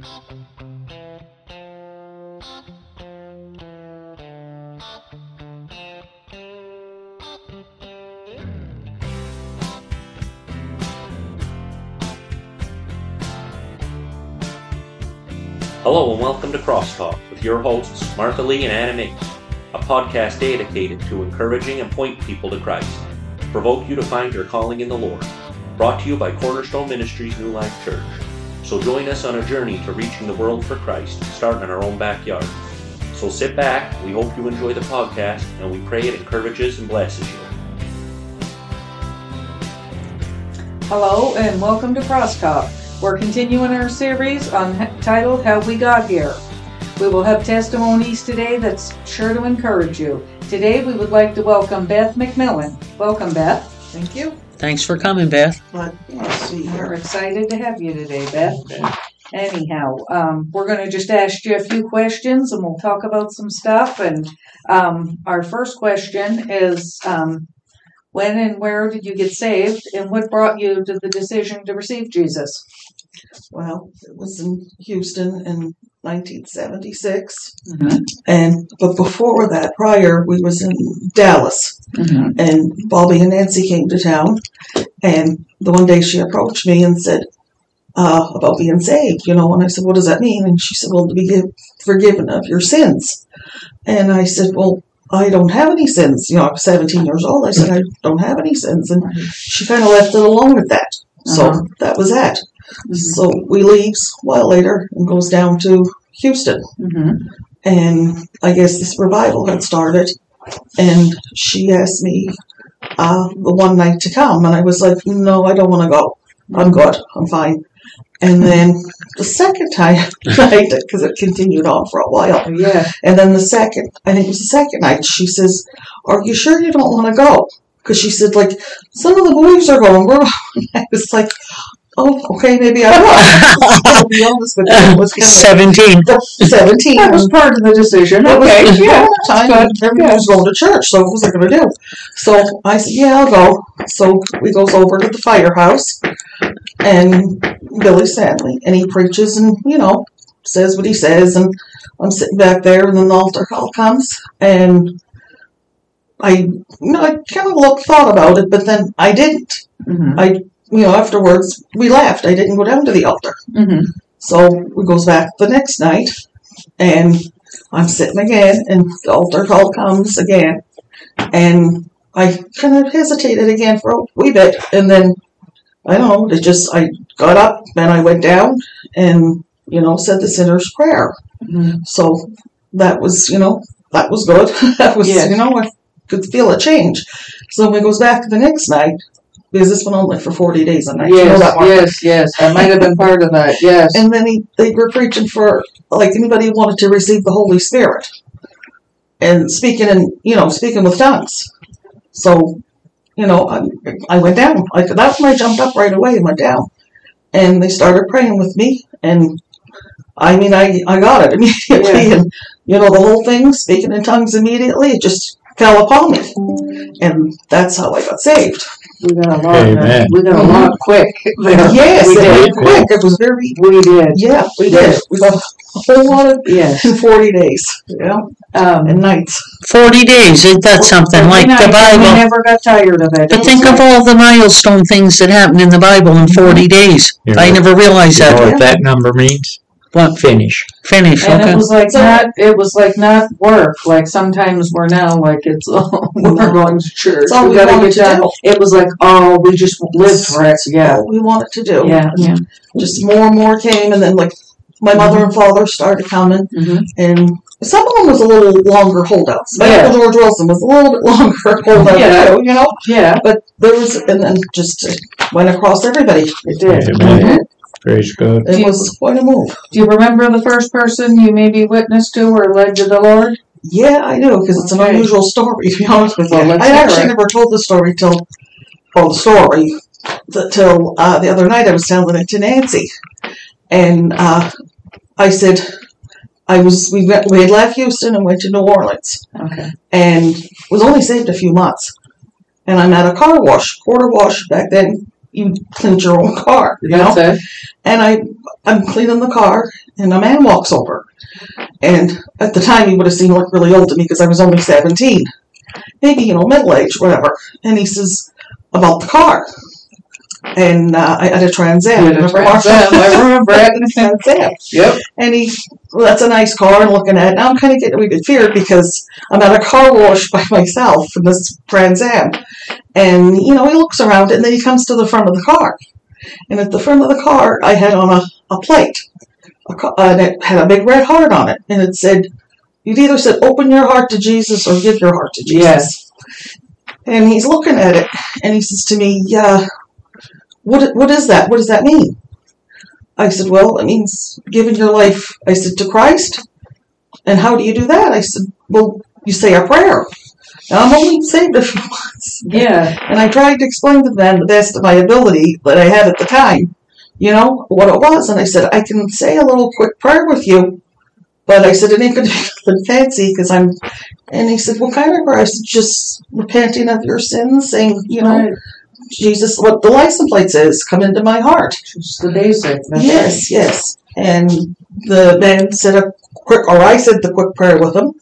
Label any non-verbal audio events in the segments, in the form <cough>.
Hello and welcome to Crosstalk with your hosts Martha Lee and Anna Nick, a podcast dedicated to encouraging and pointing people to Christ, provoke you to find your calling in the Lord. Brought to you by Cornerstone Ministries New Life Church. So join us on a journey to reaching the world for Christ, starting in our own backyard. So sit back, we hope you enjoy the podcast, and we pray it encourages and blesses you. Hello and welcome to Crosstalk. We're continuing our series on titled How We Got Here. We will have testimonies today that's sure to encourage you. Today we would like to welcome Beth McMillan. Welcome, Beth. Thank you. Thanks for coming, Beth. But see We're excited to have you today, Beth. Anyhow, um, we're going to just ask you a few questions and we'll talk about some stuff. And um, our first question is um, When and where did you get saved and what brought you to the decision to receive Jesus? Well, it was in Houston in 1976, and but before that, prior, we was in Dallas, Mhm. and Bobby and Nancy came to town, and the one day she approached me and said uh, about being saved, you know, and I said, "What does that mean?" And she said, "Well, to be give, forgiven of your sins," and I said, "Well." I don't have any sins. You know, I'm 17 years old. I said, I don't have any sins. And she kind of left it alone at that. So Uh-huh. that was that. So we leaves a while later and goes down to Houston. Mhm. And I guess this revival had started. And she asked me uh, the one night to come. And I was like, no, I don't want to go. I'm good. I'm fine. And then the second time, because <laughs> it continued on for a while. Yeah. And then the second, I think it was the second night, she says, Are you sure you don't want to go? Because she said, like, some of the boys are going. We're <laughs> I was like, Oh, okay, maybe I will. to be honest with you, it was <laughs> 17. 17. That was part of the decision. It was- Okay. Yeah. time good. everybody was going to church, so what was I going to do? So I said, yeah, I'll go. So we goes over to the firehouse, and Billy Stanley, and he preaches, and you know, says what he says, and I'm sitting back there, and then the altar call comes, and I, you know, I kind of looked, thought about it, but then I didn't. Mhm. You know, afterwards we laughed. I didn't go down to the altar. Mhm. So we goes back the next night, and I'm sitting again, and the altar call comes again, and I kind of hesitated again for a wee bit, and then I don't know, it just I got up and I went down, and you know said the sinner's prayer. Mhm. So that was you know that was good. <laughs> that was you know I could feel a change. So when we goes back the next night. Because this went only for forty days a night. You know Yes, that one. yes, yes. That might have been part of that. <laughs> Yes. And then he, they were preaching for like anybody who wanted to receive the Holy Spirit, and speaking in you know speaking with tongues. So, you know, I, I went down. Like that's when I jumped up right away and went down, and they started praying with me, and I mean I I got it <laughs> immediately, Yeah. and you know the whole thing speaking in tongues immediately it just fell upon me, and that's how I got saved. We got a lot. Amen. We got a lot quick. There. <laughs> Yes, we did. quick. It was very We did. yeah. We did. We got a whole lot of Yes. in <laughs> 40 days. Yeah. Um, And nights. 40 days, it- that's something like every the Bible? We never got tired of it. But think of all the milestone things that happen in the Bible in 40 days. You I never realized You know that. what that number means? What? Finish. Finish, And it was like So- not. It was like not work. Like sometimes we're now like it's <laughs> we're going to church. It's all we gotta get to done. do. It was like oh, we just lived for it. Yeah. All we wanted to do. Yeah. Yeah. Just more and more came, and then like my mother and father started coming, hmm and some of them was a little longer holdouts. My Yeah. uncle George Wilson was a little bit longer <laughs> holdout, Yeah. too, you know. Yeah. But there was, and then just went across everybody. It did. Amen. Praise God. It you- was quite a move. Do you remember the first person you maybe witnessed to or led to the Lord? Yeah, I do, because it's an Okay. unusual story, to be honest with you. Well, I actually it. never told the story till, well, the story, the, till uh, the other night I was telling it to Nancy. And uh, I said, I was, we, went, we had left Houston and went to New Orleans Okay. and was only saved a few months. And I'm at a car wash, quarter wash back then. You cleaned your own car, you know? It. And I, I'm cleaning the car, and a man walks over. And at the time, he would have seemed like really old to me because I was only 17. Maybe, you know, middle age, whatever. And he says, about the car. And uh, I had a Trans Am. You had a Remember, Trans Martha? Am, I remember <laughs> it. a Trans Am. Yep. And he, well, that's a nice car, and looking at it, now I'm kind of getting a wee bit feared because I'm at a car wash by <laughs> myself in this Trans Am. And, you know, he looks around and then he comes to the front of the car. And at the front of the car, I had on a, a plate. A, uh, and it had a big red heart on it. And it said, you'd either said, open your heart to Jesus or give your heart to Jesus. Yes. And he's looking at it and he says to me, yeah, what, what is that? What does that mean? I said, well, it means giving your life, I said, to Christ. And how do you do that? I said, well, you say a prayer. Now, I'm only saved a few months. Yeah. And I tried to explain to them the best of my ability that I had at the time, you know, what it was. And I said, I can say a little quick prayer with you. But I said, it ain't going to be <laughs> nothing fancy because I'm. And he said, what kind of prayer? I said, just repenting of your sins, saying, you know, Right. Jesus, what the license plate says, come into my heart. The basic. Yes, yes. And the man said a quick, or I said the quick prayer with him,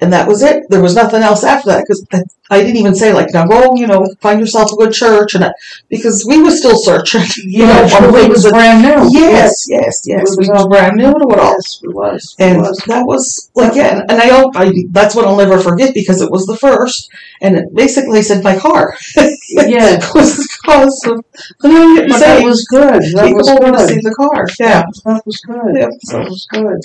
and that was it. There was nothing else after that because I, I didn't even say like, now go, you know, find yourself a good church, and that, because we were still searching. <laughs> You know, Yeah, it thing was was brand new. yes, yes, yes. It We was brand new to it all. Yes, it was. And was. that was again, and I, I that's what I'll never forget because it was the first, and it basically said my car. <laughs> Yeah. it was the cause of the getting But that was good. That People was over to see the car. Yeah. That was good. Yeah. That was good.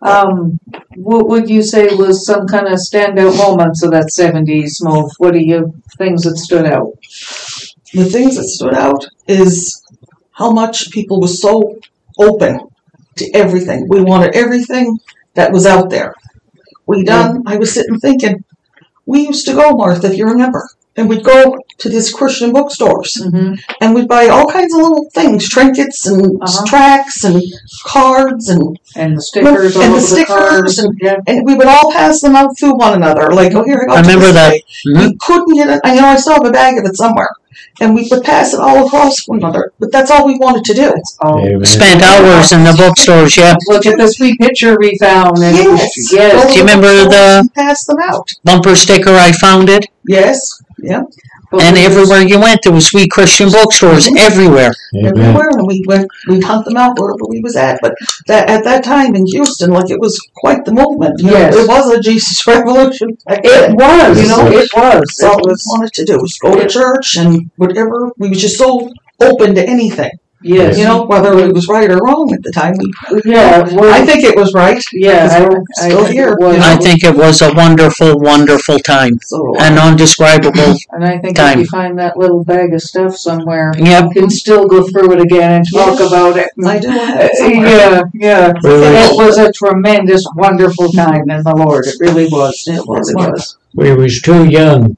Um, what would you say was some kind of standout moments of that seventies move? What are your things that stood out? the things that stood out is how much people were so open to everything. We wanted everything that was out there. We done. I was sitting thinking, we used to go, Martha, if you remember, and we'd go to these Christian bookstores Mm-hmm. and we'd buy all kinds of little things, trinkets and Uh-huh. tracks and cards and And the stickers And the over the stickers—and yeah. and we would all pass them out to one another. Like, oh, here I go. I remember that. way. Mhm. We couldn't get it. I know I still have a bag of it somewhere. And we would pass it all across one another. But that's all we wanted to do. Oh, Spent hours in the bookstores, yeah. look at the sweet picture we found. And Yes. yes. Do you remember the- Pass them out. Bumper sticker, I found it. Yes. Yeah. But And we everywhere you went, there was sweet Christian bookstores mm-hmm. everywhere. Amen. Everywhere. And we went, we'd hunt them out wherever we was at. But that at that time in Houston, like it was quite the movement. You know, Yes. It was a Jesus revolution. back It then. was. You know, it was. That's all It we was. wanted to do was go to church and whatever. We was just so open to anything. Yes. You know, whether it was right or wrong at the time. We, Yeah. Well, I think it was right. yeah. I, I still think here, It was. I think it was a wonderful, wonderful time. So An undescribable. And I think Time. if you find that little bag of stuff somewhere, Yep. you can still go through it again and talk Yes. about it. I do Uh, yeah, yeah. We And it was a tremendous, wonderful time in the Lord. It really was. It was It was. we was too young.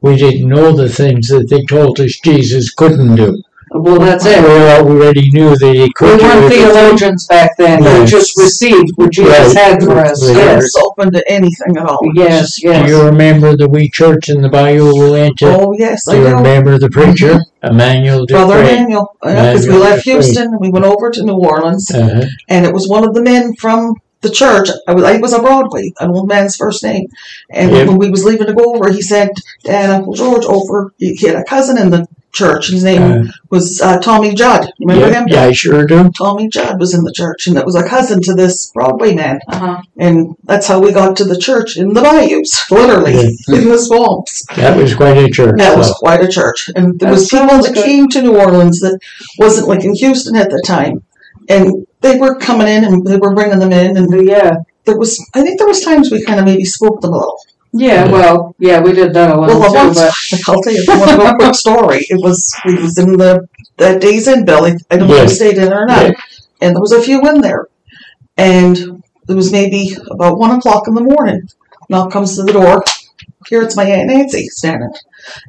We didn't know the things that they told us Jesus couldn't do. Well, that's it. We already knew the. We weren't theologians back then. We Yes. just received what Jesus Right. had for us. Right. It Yes, open to anything at all. yes, Do yes. you remember the wee church in the bayou we went to? Oh yes, I Do you do. remember the preacher? Emmanuel Brother Dupre. Daniel, because we Emmanuel left Dupre. Houston we went over to New Orleans, Uh-huh. and it was one of the men from the church. I was, I was a Broadway, an old man's first name, and Yep. when we was leaving to go over, he said, "Dad, Uncle George over. He had a cousin in the church. His name Uh, was uh, Tommy Judd. You remember yeah, him? yeah, I sure do. Tommy Judd was in the church, and that was a cousin to this Broadway man. Uh-huh. And that's how we got to the church in the bayous, literally, in the swamps. That was quite a church. That was quite a church. And there That was people that good. came to New Orleans that wasn't like in Houston at the time. And they were coming in and they were bringing them in. And uh, Yeah, there was, I think there was times we kind of maybe spoke them a little. yeah, well, yeah, we did that a little Well, too, once, but I'll tell you one real quick story. It was, we was in the, that Days Inn, Billy. I don't know if you stayed in or not. Yeah. And there was a few in there. And it was maybe about one o'clock in the morning. Knock comes to the door. Here it's my Aunt Nancy standing.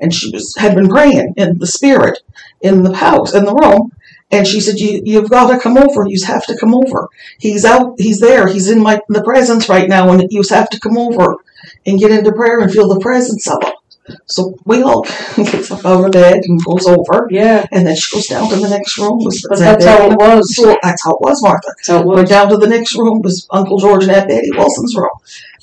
And she was had been praying in the spirit in the house, in the room. And she said, you, You've got to come over. You have to come over. He's out, he's there. He's in my the presence right now. And you have to come over and get into prayer and feel the presence of him. So we all <laughs> gets up out of bed and goes over, Yeah, and then she goes down to the next room. Was but that's how it was. So that's how it was, Martha. That's how it Went down to the next room was Uncle George and Aunt Betty Wilson's room,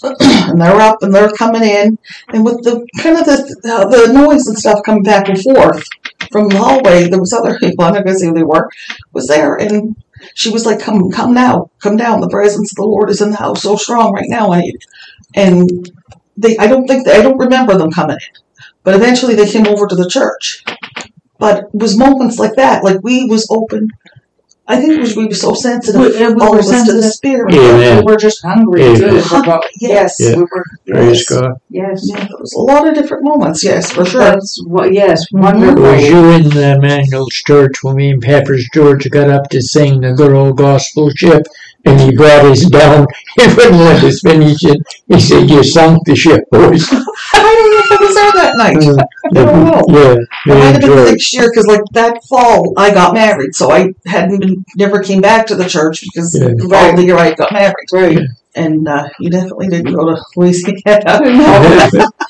<clears throat> and they're up and they're coming in, and with the kind of the the noise and stuff coming back and forth from the hallway, there was other people. I'm not gonna who they were, was there, and she was like, "Come, come now, come down. The presence of the Lord is in the house so strong right now." And and they, I don't think I don't remember them coming in, but eventually they came over to the church. But it was moments like that, like we was open. I think it was we were so sensitive, We- we all were of us to the sensitive. spirit. Yeah. We were just hungry Yeah. too. for God. Yes, Yeah. we were. Praise Yes. God. Yes, Yeah, there was a lot of different moments. Yes, for sure. that's what. Yes, Mhm. wonderful. Was you in the Manuel's church when me and Peppers George got up to sing the good old gospel ship and he brought us down? <laughs> He wouldn't let us finish it. He said, You sunk the ship, boys. <laughs> I don't know if I was there that night. <laughs> I don't know. Yeah, It me might have been the next year because, like that fall, I got married, so I hadn't been, never came back to the church because Yeah. the fall the year I got married. Right. And uh, you definitely didn't go to Louisiana.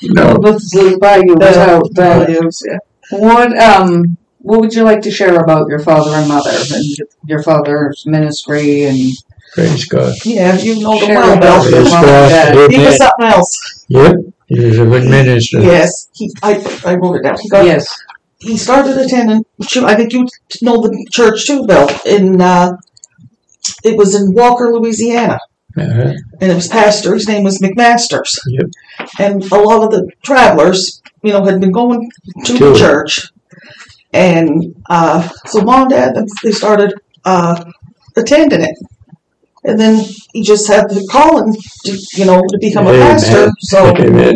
no. Let's leave by you was out. But Values, yeah. what um what would you like to share about your father and mother and your father's ministry and Praise God. yeah, you know the Share well, about Bill. your Praise God. He was something else. Yep. He was a good minister. Yes, he. I I wrote it down. He got. yes He started attending. I think you know the church too, Bill. In uh, it was in Walker, Louisiana. Uh-huh. and it was pastor. His name was McMasters. Yep. And a lot of the travelers, you know, had been going to To the it. church, and uh, so mom and dad they started uh, attending it, and then he just had the calling, to, you know, to become a pastor. So Amen.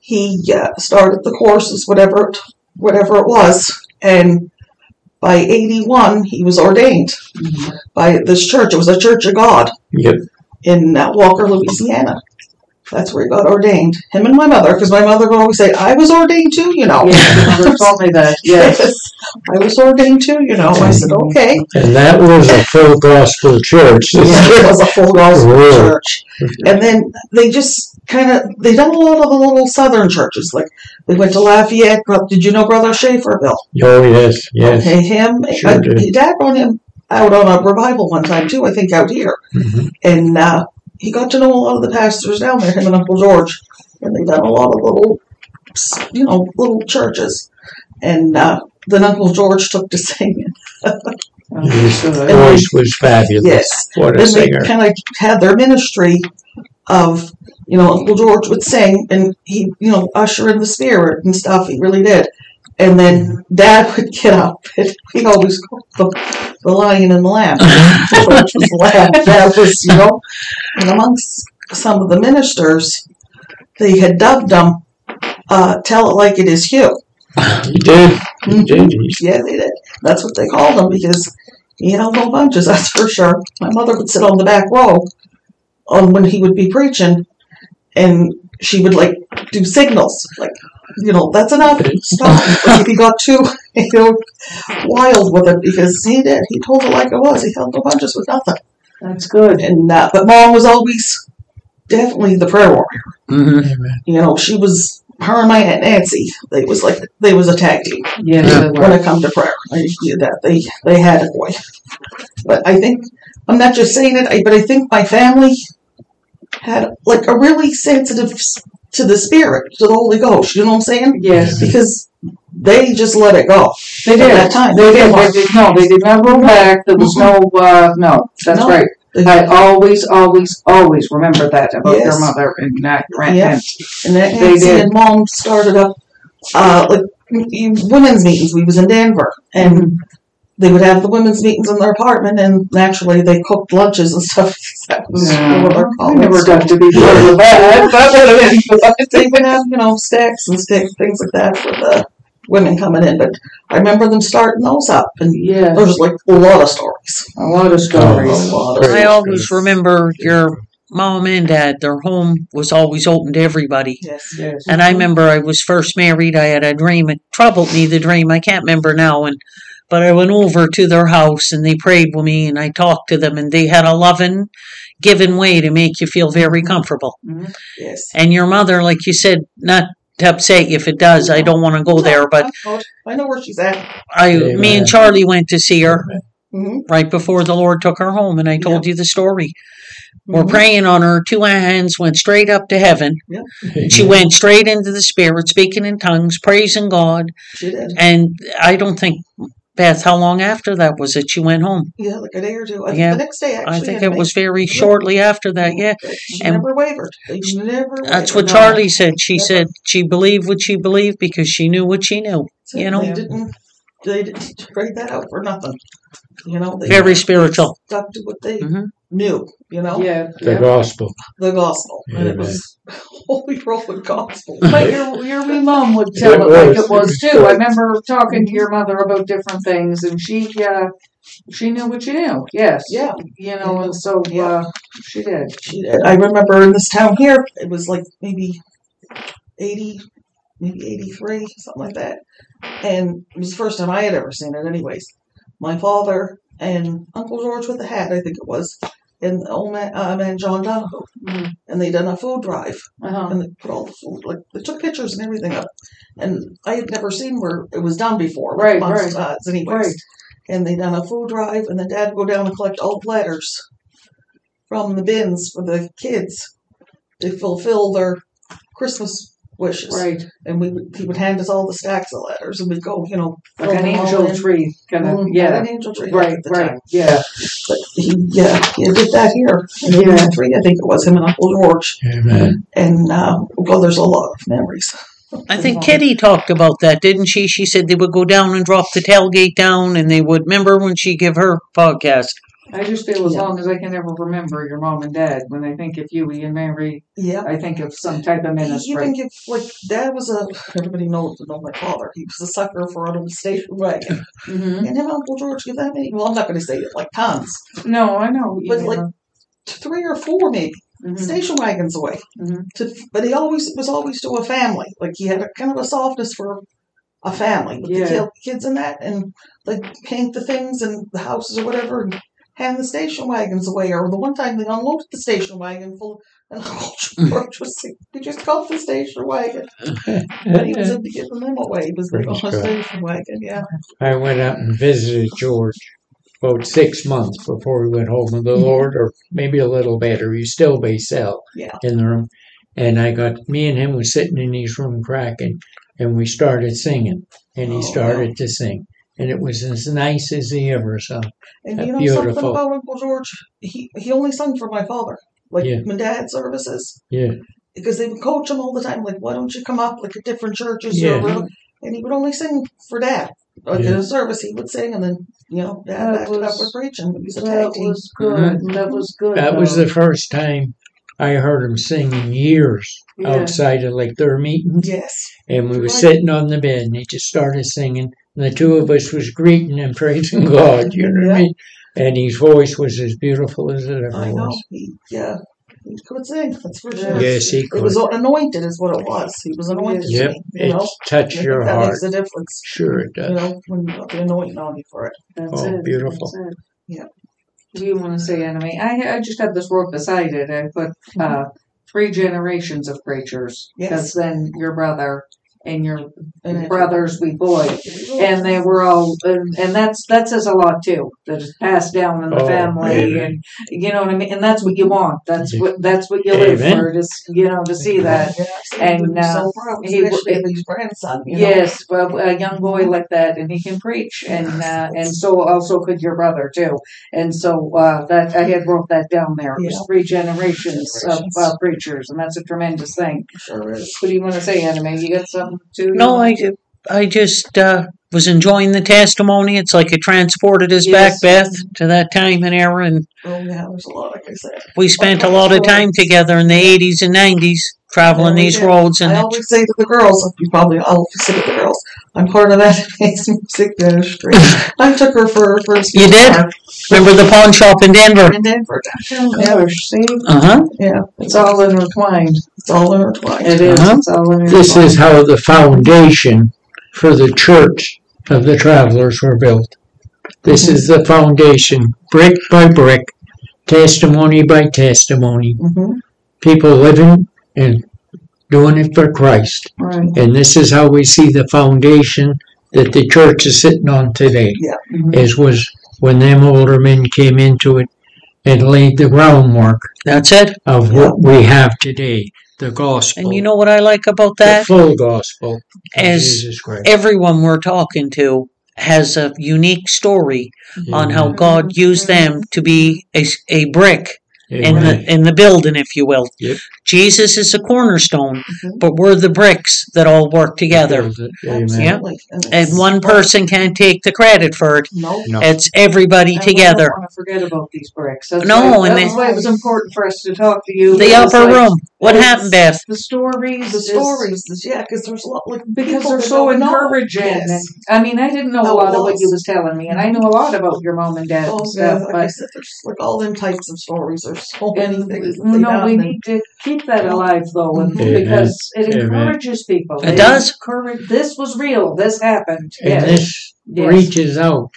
he uh, started the courses, whatever, it- whatever it was, and by '81 he was ordained by this church. It was a Church of God Yep. in uh, Walker, Louisiana. That's where he got ordained. Him and my mother, because my mother would always say, "I was ordained too," you know. yes <laughs> your mother told me that <laughs> yes I was ordained too, you know. I said, "Okay." And that was a full gospel church. <laughs> Yeah, it was a full gospel Really? church, and then they just kind of they done a lot of the little southern churches. Like they went to Lafayette. Did you know Brother Schaefer, Bill? Oh, yes, yes. Okay, him. Sure uh, did. his dad brought him out on a revival one time too. I think out here. Mhm. and uh, he got to know a lot of the pastors down there, him and Uncle George, and they done a lot of little, you know, little churches, and uh, then Uncle George took to <laughs> singing. His voice was fabulous. Yes, What a and they singer. kind of had their ministry of, you know, Uncle George would sing, and he, you know, usher in the spirit and stuff. He really did. And then Dad would get up, and he always called the, the lion and the lamb. George was lamb. That was, you know, and amongst some of the ministers, they had dubbed him uh, "Tell It Like It Is Hugh." He did. He did. He Yeah, they did. That's what they called him because he held no bunches. <laughs> That's for sure. My mother would sit on the back row on when he would be preaching, and she would like do signals, like you know, that's enough. Stop. <laughs> Like, if he got too <laughs> you know wild with it, because he did. He told it like it was. He held no punches with nothing. that's good And uh, but mom was always definitely the prayer warrior. Mhm. You know, she was her and my aunt Nancy. They was like they was a tag team yes they when were. it come to prayer. I knew that they they had a boy. But I think I'm not just saying it, I, but I think my family had like a really sensitive s- to the spirit, to the Holy Ghost. You know what I'm saying? yes Because they just let it go. they At did that time, they did they did no they did not go back there was no uh no that's No. right I always always always remember that about Yes. your mother and not your aunt. And that They did. and mom started up uh, like women's meetings. We was in Denver, and they would have the women's meetings in their apartment, and naturally they cooked lunches and <laughs> stuff. That was Yeah. one of their I never callings. got to be part of that. That would have been they would have, you know, stacks and sticks, things like that for the women coming in. But I remember them starting those up, and Yeah, there was like a lot of stories. a lot of A stories. lot of Praise I stories. always remember your mom and dad, their home was always open to everybody. Yes. Yes. And I remember I was first married, I had a dream, it troubled me, the dream, I can't remember now, and but I went over to their house and they prayed with me and I talked to them and they had a loving, giving way to make you feel very comfortable. Yes. And your mother, like you said, not to upset you if it does. I don't want to go there, but I know- where she's at. I, me and Charlie went to see her hmm right before the Lord took her home, and I told you the story. We're Mhm. praying on her. Two hands went straight up to heaven. And she went straight into the Spirit, speaking in tongues, praising God. She did. And I don't think, Beth, how long after that was it you went home? Yeah, like a day or two. I think Yeah. the next day, actually. I think it was very shortly after that, yeah. She And- never wavered. They never That's wavered. what Charlie said. She said she believed what she believed because she knew what she knew. So you know. They didn't, they didn't trade that out for nothing. You know, they Very spiritual. stuck to what they Mhm. knew, you know, Yeah. The yeah. gospel. the gospel. And it Amen. was <laughs> holy Roman gospel. But your your wee mom would tell It it like was. it was too. I remember talking to your mother about different things, and she uh, she knew what you knew. Yes. Yeah. You know, and so Yeah. uh, she did. She did. I remember in this town here, it was like maybe 80, maybe 83, something like that. And it was the first time I had ever seen it, anyways. My father and Uncle George with the hat, I think it was, and the old man, uh, man John Donahoe. Mhm. And they done a food drive, Uh-huh. and they put all the food, like, they took pictures and everything up. And I had never seen where it was done before, like Right, right. uh, anyways. Right. And they done a food drive, and then Dad would go down and collect all the letters from the bins for the kids to fulfill their Christmas wishes. Right. And we would, he would hand us all the stacks of letters, and we'd go, you know, Like an angel in. tree, kind of. Mm, Yeah. an angel tree. Right. the Right. time. Yeah. But he, yeah, he did that here. In Yeah. 83, I think it was him and Uncle George. Amen. And uh, well, there's a lot of memories. I think Kitty talked about that, didn't she? She said they would go down and drop the tailgate down, and they would remember when she give her podcast. I just feel as Yeah. long as I can ever remember your mom and dad. When I think of Huey and Mary, Yeah. I think of some type of He even ministry. give like Dad was a everybody knows know my father. He was a sucker for an old station wagon. hmm And him and Uncle George give that many. Well, I'm not going to say it like tons, No, I know. But, you like, three or four maybe Mhm. station wagons away. Mhm. To, but he always was always to a family. Like he had a kind of a softness for a family with Yeah. the kid, kids and that, and like paint the things and the houses or whatever, and hand the station wagons away. Or the one time they unloaded the station wagon full, and George <laughs> was like, "We just got the station wagon," but he was in into giving them away. He was on Praise a station wagon, yeah. I went out and visited George about six months before we went home with the mm-hmm. Lord, or maybe a little better. He still by cell Yeah. in the room. And I got, me and him was sitting in his room cracking, and we started singing. And he Oh, started to sing. And it was as nice as he ever sung. And you know something beautiful. about Uncle George? He he only sung for my father, like Yeah. my dad's services, Yeah. because they would coach him all the time. Like, why don't you come up like at different churches? Yeah. Or. And he would only sing for dad. Like in Yeah. a service, he would sing, and then you know, dad That backed it up was- with preaching. He was a That tag team. was good. Mhm. That was good. That was the first time I heard him sing in years Yeah. outside of like their meetings. Yes. And we were Right. sitting on the bed and he just started singing. And the two of us was greeting and <laughs> praising God, you know what I mean? And his voice was as beautiful as it ever I know. was. He, yeah. He could sing. That's for Yeah. sure. Yes, he could. It was anointed, is what it was. He was anointed. Yep, to you it know. touched I think your that heart. makes a difference. Sure it does. You know, when you got the anointing on you for it. That's Oh, it. beautiful. That's it. Yeah. Do you want to say, Enemy? I I just had this word beside it. I put uh, three generations of preachers Yes. because then your brother and your And brothers we boy, and they were all, and, and that's that says a lot too. That is passed down in the Oh, family, amen. and you know what I mean. And that's what you want. That's Yeah. what that's what you live Amen. for. Just you know to see that. Yeah, And, he was so uh, proud, he- especially of his grandson. You know? Yes, well, a young boy like that, and he can preach, and uh, and so also could your brother too, and so uh, that I had wrote that down there. Yeah. three generations of Generations. uh, preachers, and that's a tremendous thing. Sure is. What do you want to say, Anime? You got something to? No, I, I just uh, was enjoying the testimony. It's like it transported us Yes. back, Beth, to that time and era, and Oh yeah, there's a lot, like I said. we spent a lot of time together in the 80s and 90s traveling Yeah, these did. roads. And I it- always say to the girls, you probably I'll say to the girls, I'm part of that amazing <laughs> music ministry. <laughs> I took her for her first You did? guitar remember the pawn shop in Denver? in Denver. Yeah, see, Uh huh. Yeah, it's all intertwined. it's all intertwined. It is. Uh-huh. It's all intertwined. This is how the foundation for the church of the travelers were built. This is the foundation, brick by brick, testimony by testimony. hmm People living and doing it for Christ. Right. And this is how we see the foundation that the church is sitting on today. Mhm. As was when them older men came into it and laid the groundwork That's it. of what we have today, the gospel. And you know what I like about that? the that? full gospel As Jesus Christ. Everyone we're talking to has a unique story on how God used them to be a, a brick in the in the building, if you will. Yep. Jesus is the cornerstone, Mhm. but we're the bricks that all work together. Build it. Amen. Absolutely. And, And one person can't take the credit for it. No. No. It's everybody And together. We don't want to forget about these bricks. That's No, why, and that's they- why it was important for us to talk to you. The upper like, room. What happened, Beth? The stories. The stories, this- yeah, because there's a lot like because people they're that so don't know. encouraging. Yes. And, I mean, I didn't know a lot of what you was telling me, and I knew a lot about your mom and dad Oh, and yeah, stuff. like I said, there's like all them types of stories. There's so many and things. no, they no, done we need to keep that alive though, and Amen. because it Amen. encourages people. It does. Encourage, this was real. This happened. And Yes. this Yes. reaches out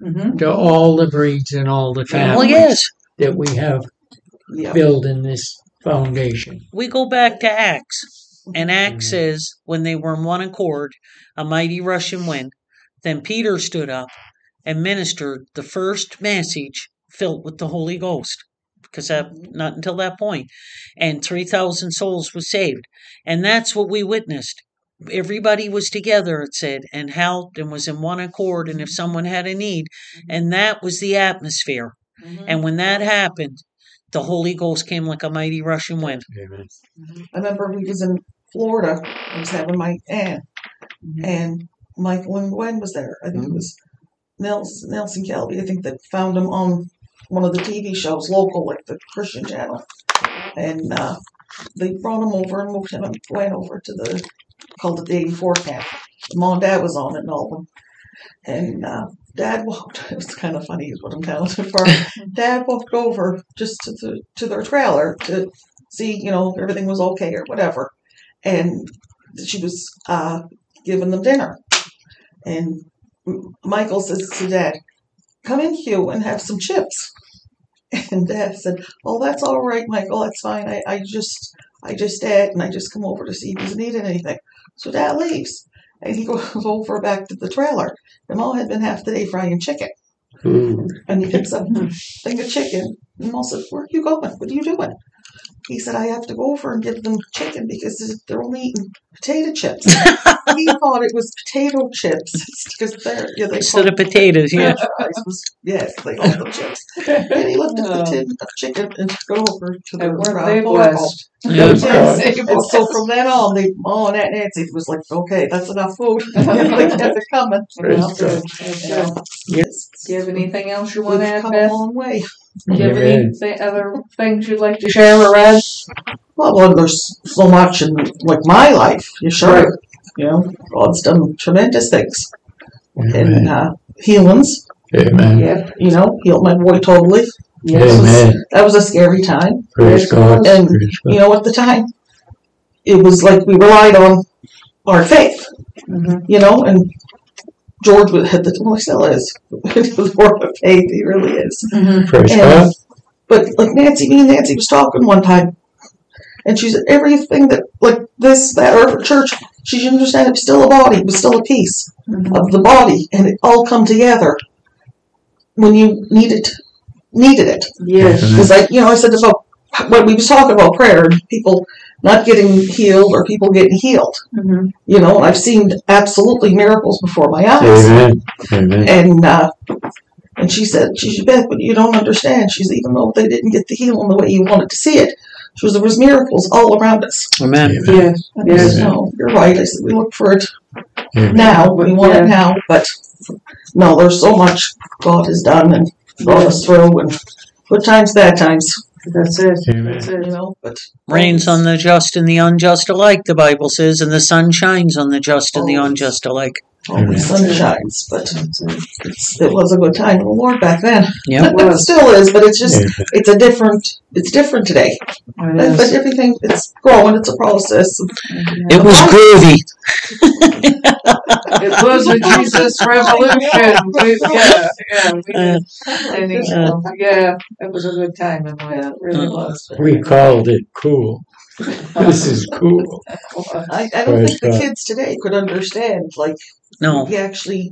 hmm to all the breeds and all the Well, families yes. that we have built in this foundation. We go back to Acts, and Acts Mhm. says when they were in one accord, a mighty rushing wind. Then Peter stood up and ministered the first message filled with the Holy Ghost, because that not until that point, and three thousand souls was saved, and that's what we witnessed. Everybody was together, it said, and helped and was in one accord. And if someone had a need, and that was the atmosphere. Mhm. And when that happened, the Holy Ghost came like a mighty rushing wind. Amen. I remember we was in Florida. I was having my aunt, Mhm. and Michael and Gwen was there. I think it was Nelson, Nelson Kelby. I think that found him on one of the TV shows, local, like the Christian channel. And uh, they brought him over and moved him and Gwen over to the, called the the 84 camp. Mom and Dad was on it and all of them. And uh, Dad walked, <laughs> it was kind of funny is what I'm telling you for. <laughs> Dad walked over just to the to their trailer to see, you know, everything was okay or whatever. And she was uh, giving them dinner. And Michael says to Dad, Come in, Hugh, and have some chips. <laughs> And Dad said, Oh, that's all right, Michael, that's fine. I, I just I just ate and I just come over to see if he's needing anything. So Dad leaves. And he <laughs> goes over back to the trailer. And Mom had been half the day frying chicken. Ooh. And he picks up a thing of chicken. And Mom said, Where are you going? What are you doing? He said, I have to go over and give them chicken because they're only eating potato chips. <laughs> he thought it was potato chips because they're, yeah, they Instead of call potatoes, yeah. French fries was, yes, they call them chips. And he looked at the Oh. tin of chicken and took it over to the And weren't they portable. blessed? Oh, yeah. Yes. And so from then on, they, oh, and Aunt Nancy was like, okay, that's enough food. <laughs> they kept it coming. You <laughs> know? Praise God. That's You good. know, Yes. Do you have anything else you We've want to add, come Beth? a long way. Do you have any th- other things you'd like to share or add? Well, well, there's so much in like my life. You sure, you know, God's done tremendous things and Amen. uh, healings. Amen. Yeah. You know, healed my boy totally. Yes. Amen. That was a scary time. Praise God. And Praise God. you know, at the time, it was like we relied on our faith. Mhm. You know, and George was had the well, he still is. <laughs> he was more of faith. He really is. Mhm. Praise And, God. but like Nancy, me and Nancy was talking one time, and she said everything that like this, that, or church, she should understand it was still a body, it was still a piece Mhm. of the body, and it all come together when you needed needed it. Yes. Because like you know, I said about when we was talking about prayer, and people not getting healed or people getting healed. Mhm. You know, I've seen absolutely miracles before my eyes. Amen. Amen. And uh, and she said, she said, Beth, but you don't understand. She's even though they didn't get the healing the way you wanted to see it, she was there was miracles all around us. Amen. Yes. I Yes. said, no, you're right. I said we look for it Amen. now. We want Yeah. it now, but no, there's so much God has done and brought us through, and good times, bad times. That's it. Amen. That's You it. know, but Rains on the just and the unjust alike, the Bible says, and the sun shines on the just and the unjust alike. Always sun shines, but it's, it was a good time in the Lord back then. Yeah, <laughs> It was. It still is, but it's just it's a different it's different today. It But, is. everything it's growing. It's a process. It was <laughs> groovy. It was a Jesus revolution. <laughs> We, yeah, yeah, we Uh, did. Anyhow, yeah, it was a good time in life. It really was. We called it cool. This is cool. I, I don't think the uh, kids today could understand like No. we actually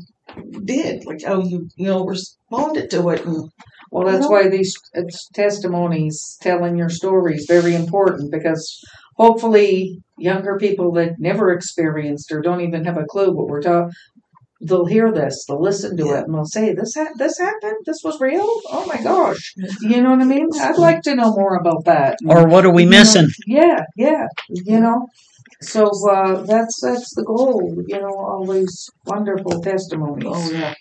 did, like how you you know responded to it, and Well, that's why these it's testimonies, telling your stories, very important because hopefully younger people that never experienced or don't even have a clue what we're talking, they'll hear this, they'll listen to it, and they'll say, "This ha- this happened. This was real. Oh my gosh!" Mm-hmm. You know what I mean? I'd like to know more about that. Or what are we You know, missing? yeah, yeah. You know. So uh, that's that's the goal, you know. All these wonderful testimonies. oh yeah,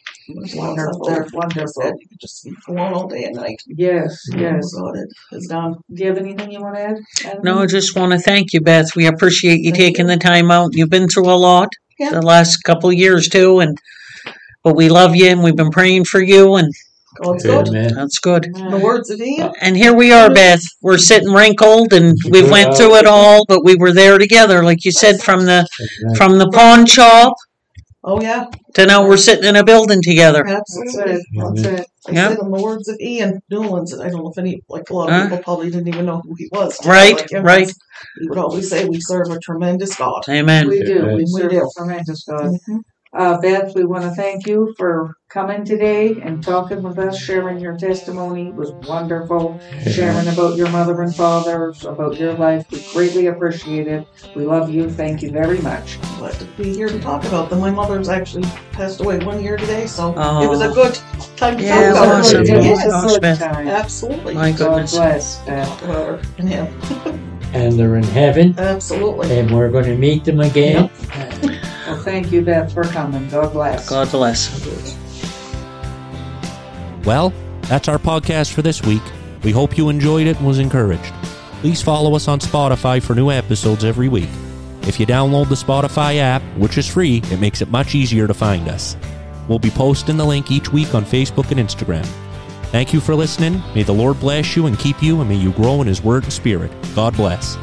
Wonderful, out there. wonderful. You could just be going all day and night. Yes, yes. Oh, God, it is done. Do you have anything you want to add? Adam? No, I just want to thank you, Beth. We appreciate you Thank taking you. the time out. You've been through a lot Yeah. the last couple of years too, and but we love you and we've been praying for you, and God's good. Amen. that's good. The words of Ian, And here we are, Beth. We're sitting wrinkled, and we went through it all, but we were there together, like you said, from the from the pawn shop oh yeah, to now we're sitting in a building together. That's absolutely. it. That's it. I Yeah. said in the words of Ian Newlands, I don't know if any, like a lot of Huh? people probably didn't even know who he was. Right, Like him, right. He would always say, "We serve a tremendous God." Amen. We do. We We serve do. a tremendous God. Mhm. Uh, Beth, we want to thank you for coming today and talking with us, sharing your testimony. It was wonderful. Sharing about your mother and father, about your life. We greatly appreciate it. We love you. Thank you very much. Glad to be here to talk about them. My mother's actually passed away one year today, so Oh. it was a good time to Yeah, talk about awesome. her. It was Yes, a good time. absolutely. My God bless, Beth. About her and him. <laughs> And they're in heaven, Absolutely. and we're going to meet them again. Well, thank you, Beth, for coming. God bless. God bless. Well, that's our podcast for this week. We hope you enjoyed it and was encouraged. Please follow us on Spotify for new episodes every week. If you download the Spotify app, which is free, it makes it much easier to find us. We'll be posting the link each week on Facebook and Instagram. Thank you for listening. May the Lord bless you and keep you, and may you grow in His Word and Spirit. God bless.